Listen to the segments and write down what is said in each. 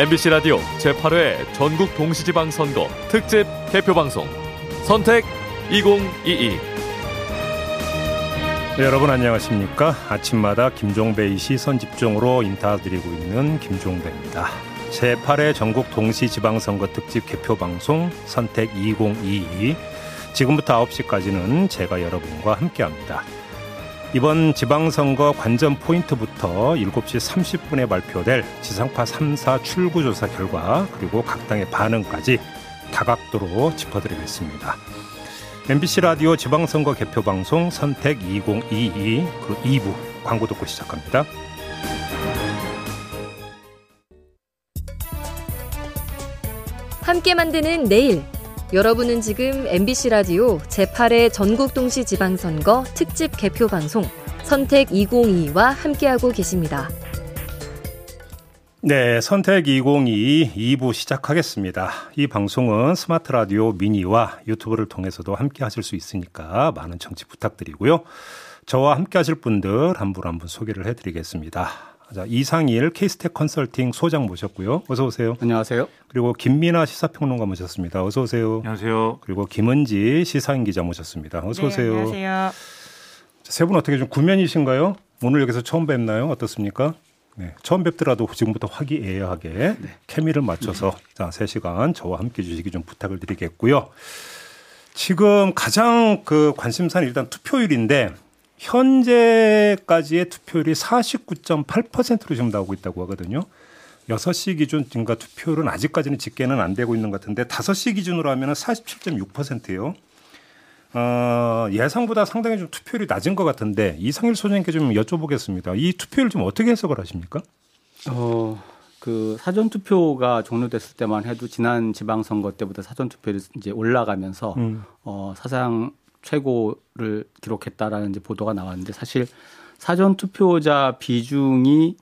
MBC 라디오 제8회 전국 동시지방 선거 특집 개표방송 선택 2022 네, 여러분 안녕하십니까? 아침마다 김종배의 시선 집중으로 인사드리고 있는 김종배입니다. 제8회 전국 동시지방 선거 특집 개표 방송 선택 2022 지금부터 9시까지는 제가 여러분과 함께합니다 이번 지방선거 관전 포인트부터 7시 30분에 발표될 지상파 3사 출구조사 결과 그리고 각 당의 반응까지 다각도로 짚어드리겠습니다. MBC 라디오 지방선거 개표 방송 선택 2022 그 2부 광고 듣고 시작합니다. 함께 만드는 내일 여러분은 지금 MBC 라디오 제8회 전국 동시 지방선거 특집 개표 방송 선택 2022와 함께하고 계십니다. 네, 선택 2022 2부 시작하겠습니다. 이 방송은 스마트 라디오 미니와 유튜브를 통해서도 함께 하실 수 있으니까 많은 청취 부탁드리고요. 저와 함께 하실 분들 한 분 한분 소개를 해 드리겠습니다. 자, 이상일 케이스텍 컨설팅 소장 모셨고요. 어서 오세요. 안녕하세요. 그리고 김민아 시사평론가 모셨습니다. 어서 오세요. 안녕하세요. 그리고 김은지 시사인 기자 모셨습니다. 어서 네, 오세요. 안녕하세요. 세 분 어떻게 좀 구면이신가요? 오늘 여기서 처음 뵙나요? 어떻습니까? 네, 처음 뵙더라도 지금부터 화기애애하게 네. 케미를 맞춰서 자, 3시간 저와 함께 주시기 좀 부탁을 드리겠고요. 지금 가장 그 관심사는 일단 투표율인데 현재까지의 투표율이 49.8%로 지금 나오고 있다고 하거든요. 6시 기준 그러니까 투표율은 아직까지는 집계는 안 되고 있는 것 같은데 5시 기준으로 하면 47.6%예요. 어, 예상보다 상당히 좀 투표율이 낮은 것 같은데 이상일 소장님께 좀 여쭤보겠습니다. 이 투표율 좀 어떻게 해석을 하십니까? 어, 그 사전 투표가 종료됐을 때만 해도 지난 지방선거 때보다 사전 투표율이 이제 올라가면서 음. 어, 사상 최고를 기록했다라는 이제 보도가 나왔는데 사실 사전 투표자 비중이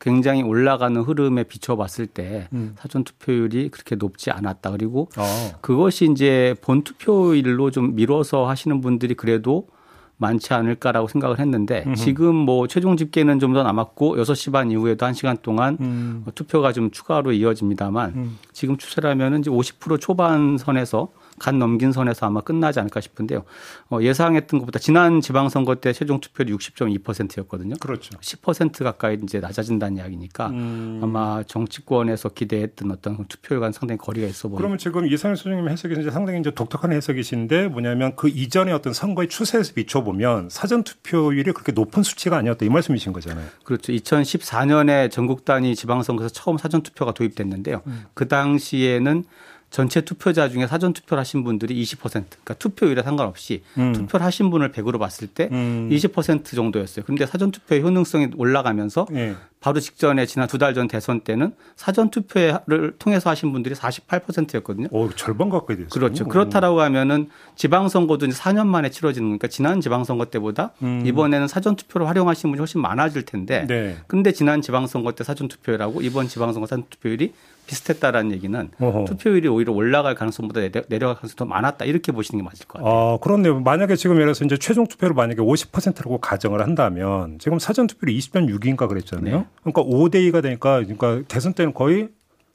굉장히 올라가는 흐름에 비춰봤을 때 음. 사전 투표율이 그렇게 높지 않았다. 그리고 어. 그것이 이제 본 투표일로 좀 미뤄서 하시는 분들이 그래도 많지 않을까라고 생각을 했는데 음흠. 지금 뭐 최종 집계는 좀 더 남았고 6시 반 이후에도 1시간 동안 음. 투표가 좀 추가로 이어집니다만 음. 지금 추세라면은 이제 50% 초반 선에서 간 넘긴 선에서 아마 끝나지 않을까 싶은데요. 어, 예상했던 것보다 지난 지방선거 때 최종 투표율이 60.2%였거든요. 그렇죠. 10% 가까이 이제 낮아진다는 이야기니까 음. 아마 정치권에서 기대했던 어떤 투표율과는 상당히 거리가 있어 보입니다. 그러면 지금 이상일 소장님 해석이 이제 상당히 이제 독특한 해석이신데 뭐냐면 그 이전의 어떤 선거의 추세에서 비춰보면 사전 투표율이 그렇게 높은 수치가 아니었다 이 말씀이신 거잖아요. 그렇죠. 2014년에 전국 단위 지방선거에서 처음 사전 투표가 도입됐는데요. 음. 그 당시에는 전체 투표자 중에 사전 투표를 하신 분들이 20% 그러니까 투표율에 상관없이 음. 투표를 하신 분을 100으로 봤을 때 음. 20% 정도였어요. 그런데 사전 투표의 효능성이 올라가면서 네. 바로 직전에 지난 두 달 전 대선 때는 사전 투표를 통해서 하신 분들이 48%였거든요. 오, 절반 가까이 됐어요. 그렇죠. 그렇다라고 하면은 지방선거도 이제 4년 만에 치러지는 거니까 지난 지방선거 때보다 음. 이번에는 사전 투표를 활용하시는 분이 훨씬 많아질 텐데. 네. 근데 지난 지방선거 때 사전 투표율하고 이번 지방선거 사전 투표율이 비슷했다라는 얘기는 어허. 투표율이 오히려 올라갈 가능성보다 내려, 갈 가능성이 더 많았다 이렇게 보시는 게 맞을 것 같아요. 아, 그렇네요. 만약에 지금 예를 들어서 이제 최종 투표를 만약에 50%라고 가정을 한다면 지금 사전 투표율이 20.6인가 그랬잖아요. 네. 그러니까 5대 2가 되니까 그러니까 대선 때는 거의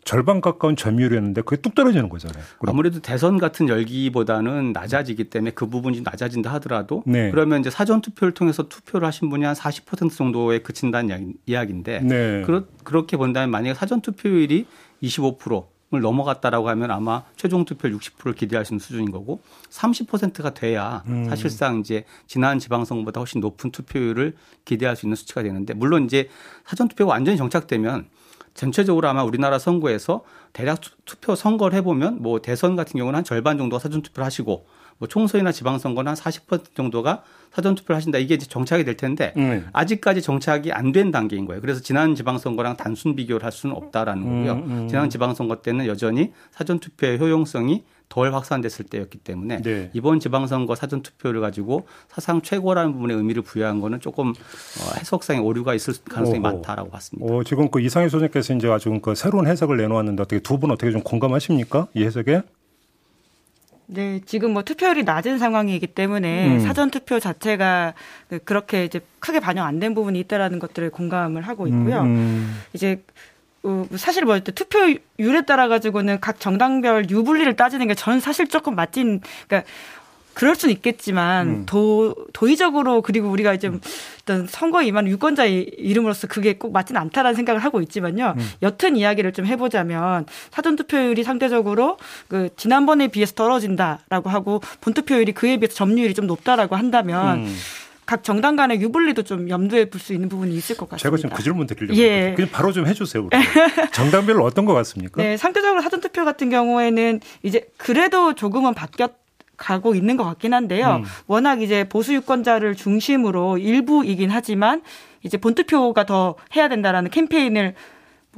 절반 가까운 점유율이었는데 그게 뚝 떨어지는 거잖아요. 그럼. 아무래도 대선 같은 열기보다는 낮아지기 때문에 그 부분이 낮아진다 하더라도 네. 그러면 이제 사전 투표를 통해서 투표를 하신 분이 한 40% 정도에 그친다는 이야기인데 네. 그렇, 그렇게 본다면 만약에 사전 투표율이 25%를 넘어갔다라고 하면 아마 최종 투표율 60%를 기대할 수 있는 수준인 거고 30%가 돼야 음. 사실상 이제 지난 지방선거보다 훨씬 높은 투표율을 기대할 수 있는 수치가 되는데 물론 이제 사전 투표가 완전히 정착되면 전체적으로 아마 우리나라 선거에서 대략 투표 선거를 해보면 뭐 대선 같은 경우는 한 절반 정도가 사전 투표를 하시고 뭐 총선이나 지방선거는 한40% 정도가 사전 투표를 하신다. 이게 이제 정착이 될 텐데 음. 아직까지 정착이 안 된 단계인 거예요. 그래서 지난 지방선거랑 단순 비교를 할 수는 없다라는 거고요. 음, 음. 지난 지방선거 때는 여전히 사전 투표의 효용성이 덜 확산됐을 때였기 때문에 네. 이번 지방선거 사전 투표를 가지고 사상 최고라는 부분에 의미를 부여한 거는 조금 어, 해석상의 오류가 있을 가능성이 오호. 많다라고 봤습니다. 어, 지금 그 이상희 소장께서 이제 아주 그 새로운 해석을 내놓았는데 어떻게 두 분 어떻게 좀 공감하십니까? 이 해석에? 네, 지금 뭐 투표율이 낮은 상황이기 때문에 음. 사전 투표 자체가 그렇게 이제 크게 반영 안 된 부분이 있다라는 것들을 공감을 하고 있고요. 음. 이제 어, 사실 뭐 투표율에 따라 가지고는 각 정당별 유불리를 따지는 게 저는 사실 조금 맞진 그러니까 그럴 수는 있겠지만 음. 도 도의적으로 그리고 우리가 이제 음. 어떤 선거에 임한 유권자의 이름으로서 그게 꼭 맞지는 않다라는 생각을 하고 있지만요. 음. 여튼 이야기를 좀 해보자면 사전 투표율이 상대적으로 그 지난번에 비해서 떨어진다라고 하고 본 투표율이 그에 비해서 점유율이 좀 높다라고 한다면. 음. 각 정당 간의 유불리도 좀 염두에 둘수 있는 부분이 있을 것 같습니다. 제가 지금 그 질문 드리려고 예. 그냥 바로 좀 해주세요. 정당별로 어떤 것 같습니까? 네, 상대적으로 사전투표 같은 경우에는 이제 그래도 조금은 바뀌었. 가고 있는 것 같긴 한데요. 음. 워낙 이제 보수 유권자를 중심으로 일부이긴 하지만 이제 본투표가 더 해야 된다라는 캠페인을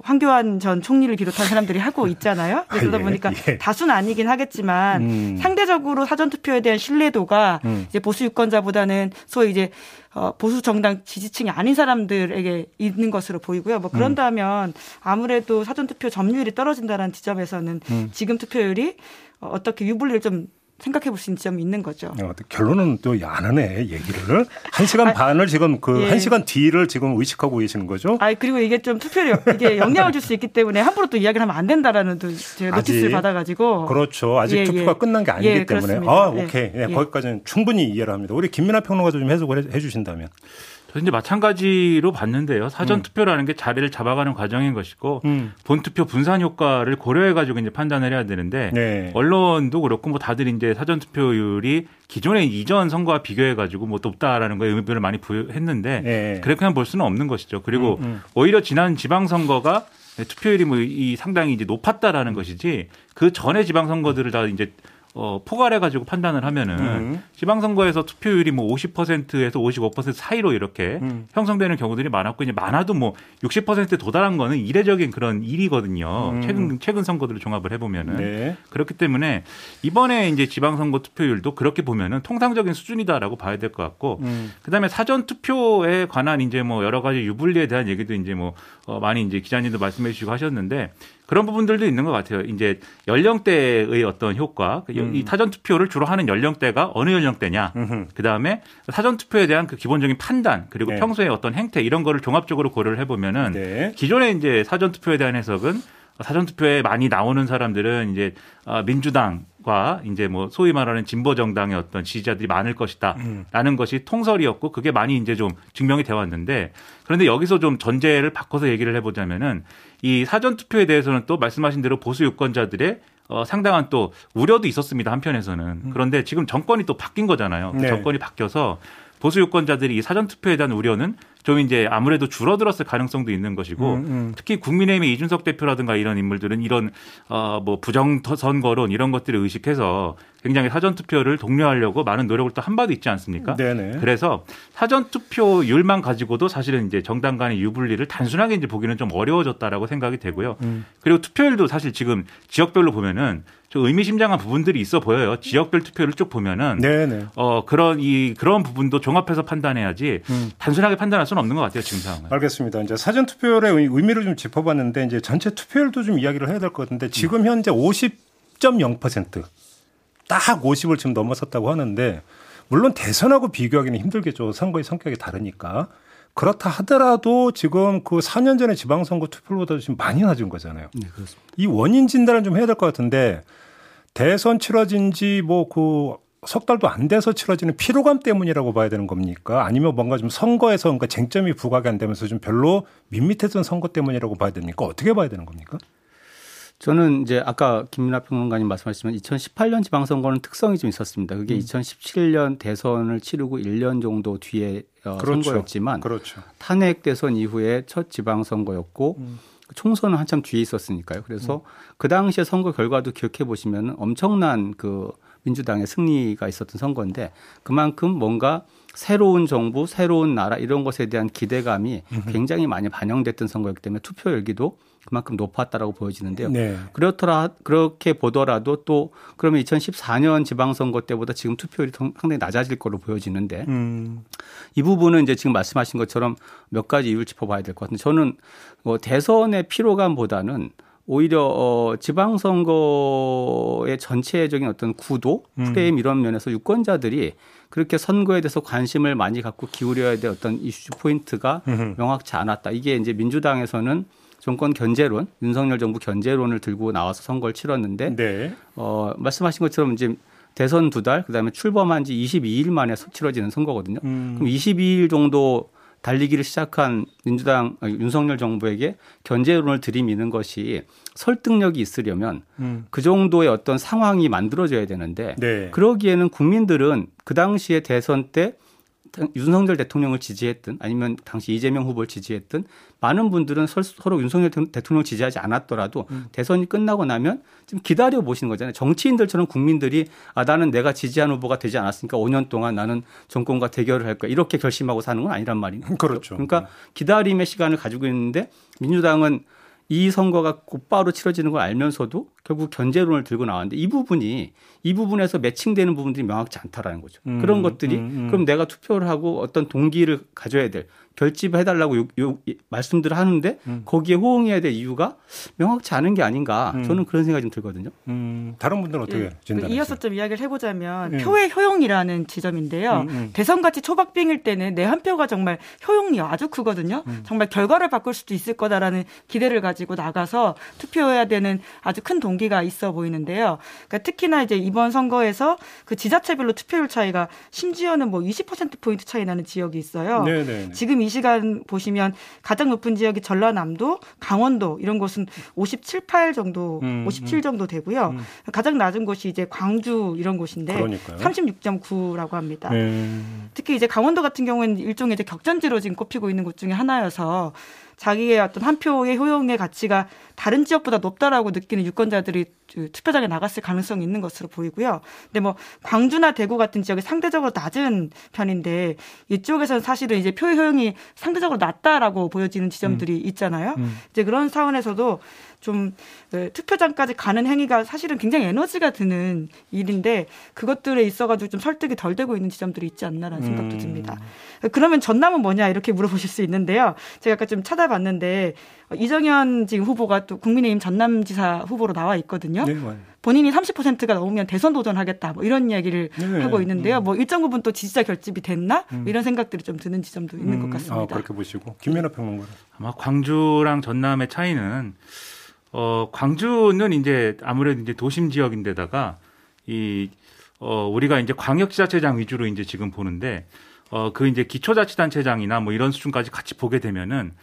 황교안 전 총리를 비롯한 사람들이 하고 있잖아요. 그러다 아, 예, 보니까 예. 다수는 아니긴 하겠지만 음. 상대적으로 사전 투표에 대한 신뢰도가 음. 이제 보수 유권자보다는 소위 이제 어 보수 정당 지지층이 아닌 사람들에게 있는 것으로 보이고요. 뭐 그런다면 아무래도 사전 투표 점유율이 떨어진다는 지점에서는 음. 지금 투표율이 어떻게 유불리를 좀 생각해 볼 수 있는 지점이 있는 거죠. 어, 결론은 또 안 하네 얘기를 한 시간 아, 반을 지금 그한 예. 시간 뒤를 지금 의식하고 계시는 거죠? 아 그리고 이게 좀 투표를 이게 영향을 줄 수 있기 때문에 함부로 또 이야기를 하면 안 된다라는 또 제가 notice를 받아가지고 그렇죠. 아직 예, 투표가 예. 끝난 게 아니기 예, 때문에 아 예, 오케이 예, 거기까지는 충분히 이해를 합니다. 우리 김민하 평론가도 좀 해석을 해주신다면. 저 이제 마찬가지로 봤는데요. 사전 음. 투표라는 게 자리를 잡아가는 과정인 것이고 음. 본 투표 분산 효과를 고려해 가지고 이제 판단을 해야 되는데 네. 언론도 그렇고 뭐 다들 이제 사전 투표율이 기존의 이전 선거와 비교해 가지고 뭐 높다라는 거에 의미를 많이 부여했는데 네. 그렇게만 볼 수는 없는 것이죠. 그리고 음, 음. 오히려 지난 지방 선거가 투표율이 뭐 이 상당히 이제 높았다라는 것이지 그 전에 지방 선거들을 다 이제 어, 포괄해 가지고 판단을 하면은 음. 지방선거에서 투표율이 뭐 50%에서 55% 사이로 이렇게 음. 형성되는 경우들이 많았고 이제 많아도 뭐 60%에 도달한 거는 이례적인 그런 일이거든요. 음. 최근 최근 선거들을 종합을 해 보면은 네. 그렇기 때문에 이번에 이제 지방선거 투표율도 그렇게 보면은 통상적인 수준이다라고 봐야 될 것 같고 음. 그다음에 사전 투표에 관한 이제 뭐 여러 가지 유불리에 대한 얘기도 이제 뭐 어, 많이 이제 기자님도 말씀해 주시고 하셨는데 그런 부분들도 있는 것 같아요. 이제 연령대의 어떤 효과, 그 음. 이 사전 투표를 주로 하는 연령대가 어느 연령대냐, 그 다음에 사전 투표에 대한 그 기본적인 판단 그리고 네. 평소에 어떤 행태 이런 거를 종합적으로 고려를 해보면은 네. 기존에 이제 사전 투표에 대한 해석은 사전 투표에 많이 나오는 사람들은 이제 어, 민주당 과 이제 뭐 소위 말하는 진보 정당의 어떤 지지자들이 많을 것이다라는 음. 것이 통설이었고 그게 많이 이제 좀 증명이 되어 왔는데 그런데 여기서 좀 전제를 바꿔서 얘기를 해보자면은 이 사전 투표에 대해서는 또 말씀하신 대로 보수 유권자들의 어, 상당한 또 우려도 있었습니다 한편에서는 음. 그런데 지금 정권이 또 바뀐 거잖아요. 네. 정권이 바뀌어서 보수 유권자들이 이 사전 투표에 대한 우려는 좀 이제 아무래도 줄어들었을 가능성도 있는 것이고 음, 음. 특히 국민의힘의 이준석 대표라든가 이런 인물들은 이런 어뭐 부정 선거론 이런 것들을 의식해서 굉장히 사전 투표를 독려하려고 많은 노력을 또 한 바도 있지 않습니까? 네네. 그래서 사전 투표율만 가지고도 사실은 이제 정당 간의 유불리를 단순하게 이제 보기는 좀 어려워졌다라고 생각이 되고요. 음. 그리고 투표율도 사실 지금 지역별로 보면은 좀 의미심장한 부분들이 있어 보여요. 지역별 투표를 쭉 보면은 네네. 어 그런 이 그런 부분도 종합해서 판단해야지 음. 단순하게 판단할 수는 없는 것 같아요 지금 상황은. 알겠습니다. 이제 사전 투표율의 의미를 좀 짚어봤는데 이제 전체 투표율도 좀 이야기를 해야 될 것 같은데 지금 현재 50.0%. 딱 50을 지금 넘어섰다고 하는데 물론 대선하고 비교하기는 힘들겠죠. 선거의 성격이 다르니까. 그렇다 하더라도 지금 그 4년 전에 지방선거 투표보다 지금 많이 낮은 거잖아요. 네, 그렇습니다. 이 원인 진단을 좀 해야 될 것 같은데 대선 치러진 지 뭐 그 석 달도 안 돼서 치러지는 피로감 때문이라고 봐야 되는 겁니까? 아니면 뭔가 좀 선거에서 뭔가 쟁점이 부각이 안 되면서 좀 별로 밋밋했던 선거 때문이라고 봐야 됩니까? 어떻게 봐야 되는 겁니까? 저는 이제 아까 김민하 평론가님 말씀하셨지만 2018년 지방선거는 특성이 좀 있었습니다. 그게 음. 2017년 대선을 치르고 1년 정도 뒤에 어, 그렇죠. 선거였지만 그렇죠. 탄핵 대선 이후에 첫 지방선거였고 음. 총선은 한참 뒤에 있었으니까요. 그래서 음. 그 당시에 선거 결과도 기억해 보시면 엄청난 그 민주당의 승리가 있었던 선거인데 그만큼 뭔가 새로운 정부, 새로운 나라 이런 것에 대한 기대감이 굉장히 많이 반영됐던 선거였기 때문에 투표 열기도 그만큼 높았다라고 보여지는데요. 네. 그렇더라 그렇게 보더라도 또 그러면 2014년 지방선거 때보다 지금 투표율이 상당히 낮아질 거로 보여지는데 음. 이 부분은 이제 지금 말씀하신 것처럼 몇 가지 이유를 짚어봐야 될 것 같은데 저는 뭐 대선의 피로감보다는 오히려 어 지방선거의 전체적인 어떤 구도, 음. 프레임 이런 면에서 유권자들이 그렇게 선거에 대해서 관심을 많이 갖고 기울여야 될 어떤 이슈 포인트가 명확치 않았다. 이게 이제 민주당에서는 정권 견제론, 윤석열 정부 견제론을 들고 나와서 선거를 치렀는데 네. 어, 말씀하신 것처럼 이제 대선 두 달, 그다음에 출범한 지 22일 만에 치러지는 선거거든요. 음. 그럼 22일 정도 달리기를 시작한 민주당 윤석열 정부에게 견제론을 들이미는 것이 설득력이 있으려면 음. 그 정도의 어떤 상황이 만들어져야 되는데 네. 그러기에는 국민들은 그 당시에 대선 때 윤석열 대통령을 지지했든 아니면 당시 이재명 후보를 지지했든 많은 분들은 서로 윤석열 대통령을 지지하지 않았더라도 음. 대선이 끝나고 나면 좀 기다려 보시는 거잖아요. 정치인들처럼 국민들이 아 나는 내가 지지한 후보가 되지 않았으니까 5년 동안 나는 정권과 대결을 할 거야 이렇게 결심하고 사는 건 아니란 말이죠. 그렇죠. 그러니까 기다림의 시간을 가지고 있는데 민주당은 이 선거가 곧바로 치러지는 걸 알면서도 결국 견제론을 들고 나왔는데 이 부분이 이 부분에서 매칭되는 부분들이 명확치 않다라는 거죠. 음, 그런 것들이 음, 음. 그럼 내가 투표를 하고 어떤 동기를 가져야 될 결집해달라고 요, 요, 말씀들을 하는데 음. 거기에 호응해야 될 이유가 명확치 않은 게 아닌가 음. 저는 그런 생각이 좀 들거든요. 음. 다른 분들은 어떻게 예, 진단하세요? 이어서 좀 이야기를 해보자면 예. 표의 효용이라는 지점인데요. 음, 음. 대선같이 초박빙일 때는 내 한 표가 정말 효용이 아주 크거든요. 음. 정말 결과를 바꿀 수도 있을 거다라는 기대를 가지고 나가서 투표해야 되는 아주 큰 동기가 있어 보이는데요. 그러니까 특히나 이제 이번 선거에서 그 지자체별로 투표율 차이가 심지어는 뭐 20% 포인트 차이 나는 지역이 있어요. 네네. 네, 네. 지금 이 시간 보시면 가장 높은 지역이 전라남도, 강원도 이런 곳은 57, 8 정도, 음, 57 음. 정도 되고요. 음. 가장 낮은 곳이 이제 광주 이런 곳인데 그러니까요. 36.9라고 합니다. 음. 특히 이제 강원도 같은 경우에는 일종의 이제 격전지로 지금 꼽히고 있는 곳 중에 하나여서 자기의 어떤 한 표의 효용의 가치가 다른 지역보다 높다라고 느끼는 유권자들이 그 투표장에 나갔을 가능성이 있는 것으로 보이고요. 근데 뭐 광주나 대구 같은 지역이 상대적으로 낮은 편인데 이쪽에서는 사실은 이제 표의 효용이 상대적으로 낮다라고 보여지는 지점들이 음. 있잖아요. 음. 이제 그런 차원에서도 좀 네, 투표장까지 가는 행위가 사실은 굉장히 에너지가 드는 일인데 그것들에 있어가지고 좀 설득이 덜 되고 있는 지점들이 있지 않나라는 생각도 음. 듭니다. 그러면 전남은 뭐냐 이렇게 물어보실 수 있는데요. 제가 아까 좀 찾아봤는데 이정현 지금 후보가 또 국민의힘 전남지사 후보로 나와 있거든요. 네, 본인이 30%가 넘으면 대선 도전하겠다 뭐 이런 이야기를 네, 하고 있는데요. 음. 뭐 일정 부분 또 지지자 결집이 됐나 음. 이런 생각들이 좀 드는 지점도 있는 음. 것 같습니다. 아, 그렇게 보시고 김민호 평론가 아마 광주랑 전남의 차이는 어, 광주는 이제 아무래도 이제 도심 지역인데다가 이, 어, 우리가 이제 광역지자체장 위주로 이제 지금 보는데 어, 그 이제 기초자치단체장이나 뭐 이런 수준까지 같이 보게 되면은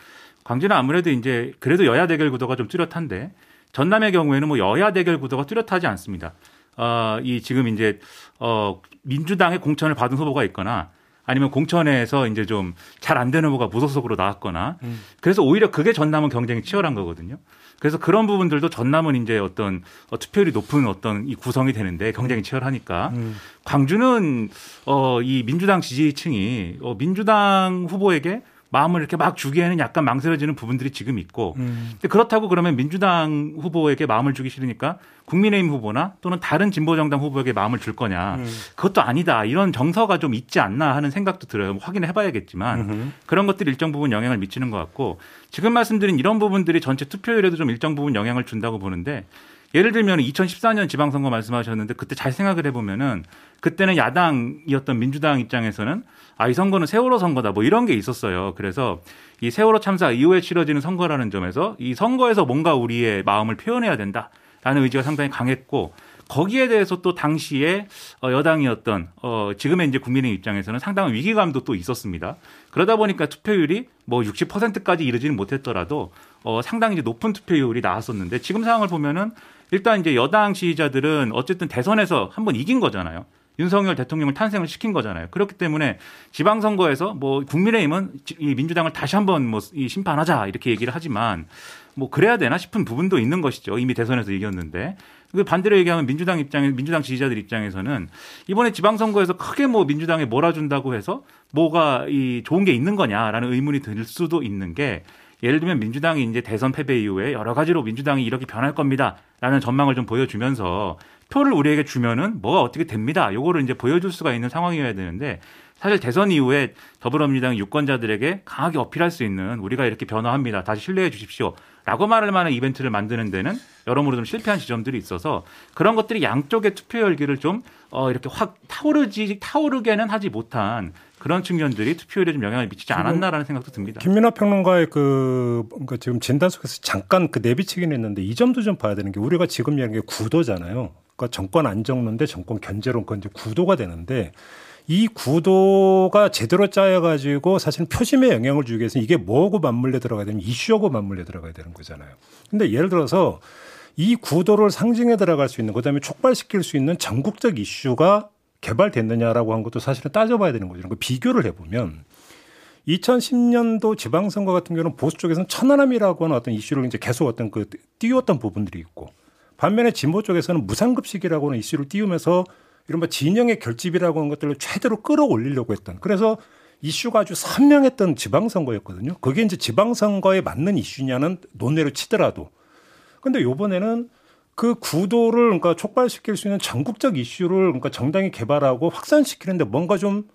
광주는 아무래도 이제 그래도 여야 대결 구도가 좀 뚜렷한데 전남의 경우에는 뭐 여야 대결 구도가 뚜렷하지 않습니다. 어, 이 지금 이제 어, 민주당의 공천을 받은 후보가 있거나 아니면 공천에서 이제 좀 잘 안 되는 후보가 무소속으로 나왔거나 음. 그래서 오히려 그게 전남은 경쟁이 치열한 거거든요. 그래서 그런 부분들도 전남은 이제 어떤 어, 투표율이 높은 어떤 이 구성이 되는데 경쟁이 치열하니까 음. 광주는 어, 이 민주당 지지층이 어, 민주당 후보에게 마음을 이렇게 막 주기에는 약간 망설여지는 부분들이 지금 있고 음. 그렇다고 그러면 민주당 후보에게 마음을 주기 싫으니까 국민의힘 후보나 또는 다른 진보정당 후보에게 마음을 줄 거냐 음. 그것도 아니다 이런 정서가 좀 있지 않나 하는 생각도 들어요 뭐 확인해 봐야겠지만 음흠. 그런 것들이 일정 부분 영향을 미치는 것 같고 지금 말씀드린 이런 부분들이 전체 투표율에도 좀 일정 부분 영향을 준다고 보는데 예를 들면 2014년 지방선거 말씀하셨는데 그때 잘 생각을 해보면은 그때는 야당이었던 민주당 입장에서는 아, 이 선거는 세월호 선거다 뭐 이런 게 있었어요. 그래서 이 세월호 참사 이후에 치러지는 선거라는 점에서 이 선거에서 뭔가 우리의 마음을 표현해야 된다라는 의지가 상당히 강했고 거기에 대해서 또 당시에 어, 여당이었던 어 지금의 이제 국민의 입장에서는 상당한 위기감도 또 있었습니다. 그러다 보니까 투표율이 뭐 60%까지 이르지는 못했더라도 어 상당히 높은 투표율이 나왔었는데 지금 상황을 보면은 일단 이제 여당 지지자들은 어쨌든 대선에서 한 번 이긴 거잖아요. 윤석열 대통령을 탄생을 시킨 거잖아요. 그렇기 때문에 지방선거에서 뭐 국민의힘은 이 민주당을 다시 한번 뭐 이 심판하자 이렇게 얘기를 하지만 뭐 그래야 되나 싶은 부분도 있는 것이죠. 이미 대선에서 이겼는데. 그 반대로 얘기하면 민주당 입장에 민주당 지지자들 입장에서는 이번에 지방선거에서 크게 뭐 민주당에 몰아준다고 해서 뭐가 이 좋은 게 있는 거냐라는 의문이 들 수도 있는 게 예를 들면 민주당이 이제 대선 패배 이후에 여러 가지로 민주당이 이렇게 변할 겁니다라는 전망을 좀 보여주면서 표를 우리에게 주면은 뭐가 어떻게 됩니다. 요거를 이제 보여줄 수가 있는 상황이어야 되는데 사실 대선 이후에 더불어민주당 유권자들에게 강하게 어필할 수 있는 우리가 이렇게 변화합니다. 다시 신뢰해 주십시오. 라고 말할 만한 이벤트를 만드는 데는 여러모로 좀 실패한 지점들이 있어서 그런 것들이 양쪽의 투표 열기를 좀 어, 이렇게 확 타오르지, 타오르게는 하지 못한 그런 측면들이 투표율에 좀 영향을 미치지 않았나라는 생각도 듭니다. 김민하 평론가의 그 그러니까 지금 진단 속에서 잠깐 그 내비치긴 했는데 이 점도 좀 봐야 되는 게 우리가 지금 얘기하는 게 구도잖아요. 그러니까 정권 안정론대 정권 견제론 건 이제 구도가 되는데 이 구도가 제대로 짜여가지고 사실은 표심에 영향을 주기 위해서 이게 뭐하고 맞물려 들어가야 되면 이슈하고 맞물려 들어가야 되는 거잖아요. 근데 예를 들어서 이 구도를 상징해 들어갈 수 있는 그 다음에 촉발시킬 수 있는 전국적 이슈가 개발됐느냐라고 한 것도 사실은 따져봐야 되는 거죠. 그 비교를 해보면 2010년도 지방선거 같은 경우는 보수 쪽에서는 천안함이라고 하는 어떤 이슈를 이제 계속 어떤 그 띄웠던 부분들이 있고 반면에 진보 쪽에서는 무상급식이라고 하는 이슈를 띄우면서 이른바 진영의 결집이라고 하는 것들을 최대로 끌어올리려고 했던 그래서 이슈가 아주 선명했던 지방선거였거든요. 그게 이제 지방선거에 맞는 이슈냐는 논외로 치더라도 근데 요번에는 그 구도를 그러니까 촉발시킬 수 있는 전국적 이슈를 그러니까 정당이 개발하고 확산시키는데 뭔가 좀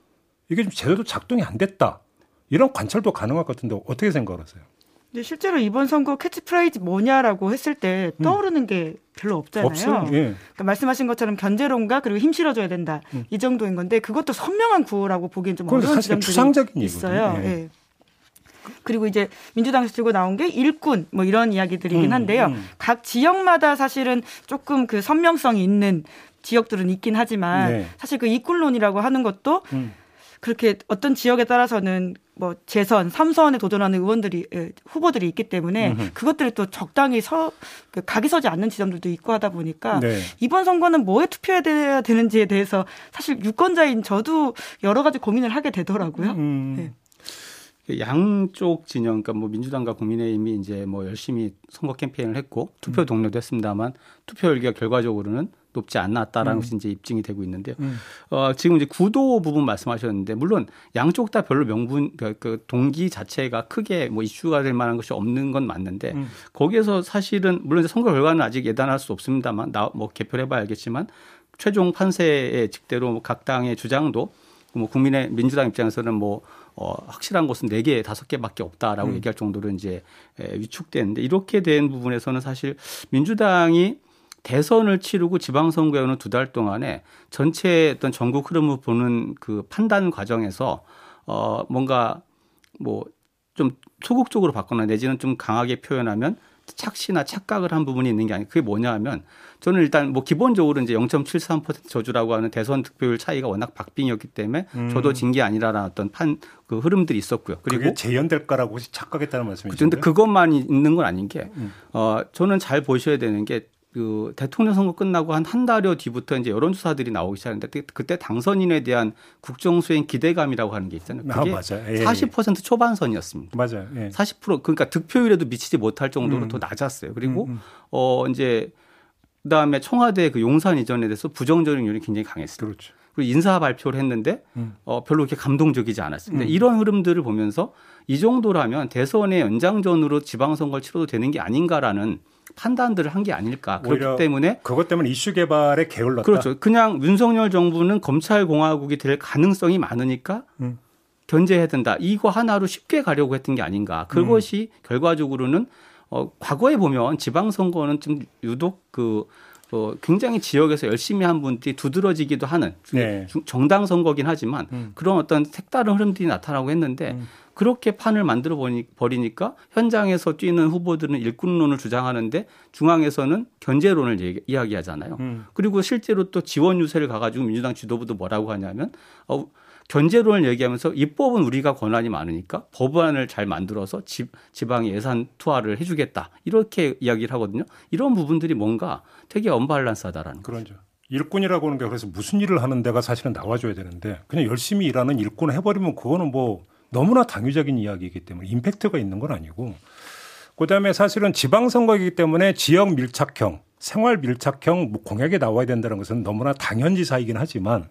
이게 좀 제대로 작동이 안 됐다. 이런 관찰도 가능할 것 같은데 어떻게 생각하세요? 근데 실제로 이번 선거 캐치프레이즈 뭐냐라고 했을 때 음. 떠오르는 음. 게 별로 없잖아요. 예. 그러니까 말씀하신 것처럼 견제론가 그리고 힘 실어줘야 된다 음. 이 정도인 건데 그것도 선명한 구호라고 보기엔 좀 어려운 지점들이 있어요. 예. 예. 그리고 이제 민주당에서 들고 나온 게 일꾼 뭐 이런 이야기들이긴 음, 한데요. 음, 음. 각 지역마다 사실은 조금 그 선명성이 있는 지역들은 있긴 하지만 네. 사실 그 이꾼론이라고 하는 것도 음. 그렇게 어떤 지역에 따라서는 뭐 재선, 삼선에 도전하는 의원들이 예, 후보들이 있기 때문에 음흠. 그것들이 또 적당히 서그 각이 서지 않는 지점들도 있고 하다 보니까 네. 이번 선거는 뭐에 투표해야 되는지에 대해서 사실 유권자인 저도 여러 가지 고민을 하게 되더라고요. 음. 네. 양쪽 진영, 그러니까 뭐 민주당과 국민의힘이 이제 뭐 열심히 선거 캠페인을 했고 투표 음. 동료도 했습니다만 투표율기가 결과적으로는 높지 않았다라는 음. 것이 이제 입증이 되고 있는데요. 음. 어, 지금 이제 구도 부분 말씀하셨는데 물론 양쪽 다 별로 명분 그, 그 동기 자체가 크게 뭐 이슈가 될 만한 것이 없는 건 맞는데 음. 거기에서 사실은 물론 선거 결과는 아직 예단할 수 없습니다만 나 뭐 개표를 해봐야 알겠지만 최종 판세의 직대로 각 당의 주장도 뭐 국민의 민주당 입장에서는 뭐 어, 확실한 것은 4개, 5개밖에 없다라고 음. 얘기할 정도로 이제 위축되는데 이렇게 된 부분에서는 사실 민주당이 대선을 치르고 지방선거에 오는 두 달 동안에 전체 어떤 전국 흐름을 보는 그 판단 과정에서 어, 뭔가 뭐 좀 소극적으로 바꾸나 내지는 좀 강하게 표현하면 착시나 착각을 한 부분이 있는 게 아니고 그게 뭐냐 하면 저는 일단 뭐 기본적으로 이제 0.73% 저주라고 하는 대선 득표율 차이가 워낙 박빙이었기 때문에 음. 저도 진 게 아니라는 어떤 판 그 흐름들이 있었고요. 그리고 재연될까라고 혹시 착각했다는 말씀이시죠? 그런데 그것만 있는 건 아닌 게 음. 어, 저는 잘 보셔야 되는 게 그 대통령 선거 끝나고 한 한 달여 뒤부터 이제 여론조사들이 나오기 시작했는데 그때 당선인에 대한 국정수행 기대감이라고 하는 게 있잖아요. 그게 아, 맞아요. 예, 40% 예. 초반선이었습니다. 맞아요. 예. 40% 그러니까 득표율에도 미치지 못할 정도로 음. 더 낮았어요. 그리고 음, 음. 어 이제 그다음에 청와대 그 용산 이전에 대해서 부정적인 요인이 굉장히 강했어요. 그렇죠. 그리고 인사 발표를 했는데 음. 어, 별로 그렇게 감동적이지 않았습니다. 음. 이런 흐름들을 보면서 이 정도라면 대선의 연장전으로 지방선거를 치러도 되는 게 아닌가라는 판단들을 한 게 아닐까. 그렇기 때문에 그것 때문에 이슈 개발에 게을렀다. 그렇죠. 그냥 윤석열 정부는 검찰 공화국이 될 가능성이 많으니까 음. 견제해야 된다. 이거 하나로 쉽게 가려고 했던 게 아닌가. 그것이 음. 결과적으로는 어, 과거에 보면 지방선거는 좀 유독 그 어, 굉장히 지역에서 열심히 한 분들이 두드러지기도 하는 네. 정당 선거긴 하지만 음. 그런 어떤 색다른 흐름들이 나타나고 했는데 음. 그렇게 판을 만들어 버리니까 현장에서 뛰는 후보들은 일꾼론을 주장하는데 중앙에서는 견제론을 얘기, 이야기하잖아요. 음. 그리고 실제로 또 지원 유세를 가가지고 민주당 지도부도 뭐라고 하냐면 어, 견제론을 얘기하면서 입법은 우리가 권한이 많으니까 법안을 잘 만들어서 지, 지방 예산 투하를 해주겠다 이렇게 이야기를 하거든요. 이런 부분들이 뭔가 되게 언발란스하다라는 그렇죠. 거죠. 일꾼이라고 하는 게 그래서 무슨 일을 하는 데가 사실은 나와줘야 되는데 그냥 열심히 일하는 일꾼을 해버리면 그거는 뭐 너무나 당위적인 이야기이기 때문에 임팩트가 있는 건 아니고 그다음에 사실은 지방선거이기 때문에 지역 밀착형 생활 밀착형 뭐 공약에 나와야 된다는 것은 너무나 당연지사이긴 하지만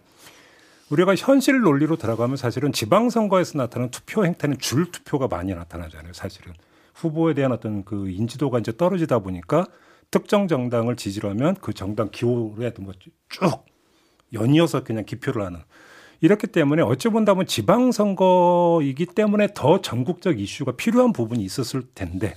우리가 현실 논리로 들어가면 사실은 지방선거에서 나타나는 투표 행태는 줄 투표가 많이 나타나잖아요. 사실은 후보에 대한 어떤 그 인지도가 이제 떨어지다 보니까 특정 정당을 지지를 하면 그 정당 기호에 뭐쭉 연이어서 그냥 기표를 하는 이렇기 때문에 어찌 본다면 지방선거이기 때문에 더 전국적 이슈가 필요한 부분이 있었을 텐데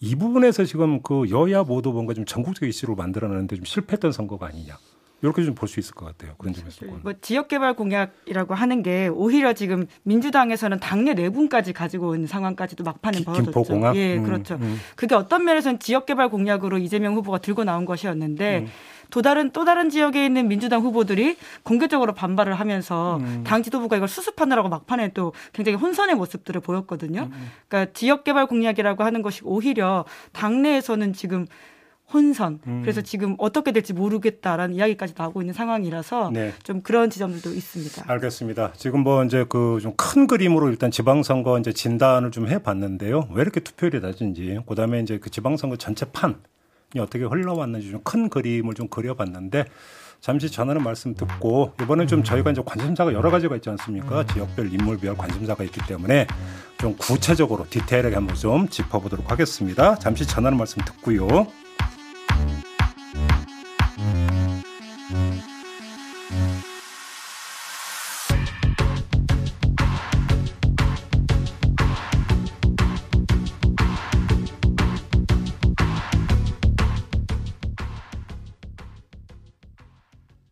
이 부분에서 지금 그 여야 모두 뭔가 좀 전국적 이슈로 만들어내는데 좀 실패했던 선거가 아니냐. 이렇게 좀 볼 수 있을 것 같아요. 그런 점에서. 뭐 지역 개발 공약이라고 하는 게 오히려 지금 민주당에서는 당내 내분까지 가지고 있는 상황까지도 막판에 벌어졌죠. 김포공항? 예, 음, 그렇죠. 음. 그게 어떤 면에서는 지역 개발 공약으로 이재명 후보가 들고 나온 것이었는데 음. 또 다른 또 다른 지역에 있는 민주당 후보들이 공개적으로 반발을 하면서 음. 당 지도부가 이걸 수습하느라고 막판에 또 굉장히 혼선의 모습들을 보였거든요. 음. 그러니까 지역 개발 공약이라고 하는 것이 오히려 당내에서는 지금 혼선. 음. 그래서 지금 어떻게 될지 모르겠다라는 이야기까지 나오고 있는 상황이라서 네. 좀 그런 지점들도 있습니다. 알겠습니다. 지금 뭐 이제 그 좀 큰 그림으로 일단 지방선거 이제 진단을 좀 해봤는데요. 왜 이렇게 투표율이 낮은지, 그다음에 이제 그 지방선거 전체 판이 어떻게 흘러왔는지 좀 큰 그림을 좀 그려봤는데. 잠시 전하는 말씀 듣고 이번엔 좀 저희가 이제 관심사가 여러 가지가 있지 않습니까? 지역별 인물별 관심사가 있기 때문에 좀 구체적으로 디테일하게 한번 좀 짚어보도록 하겠습니다. 잠시 전하는 말씀 듣고요.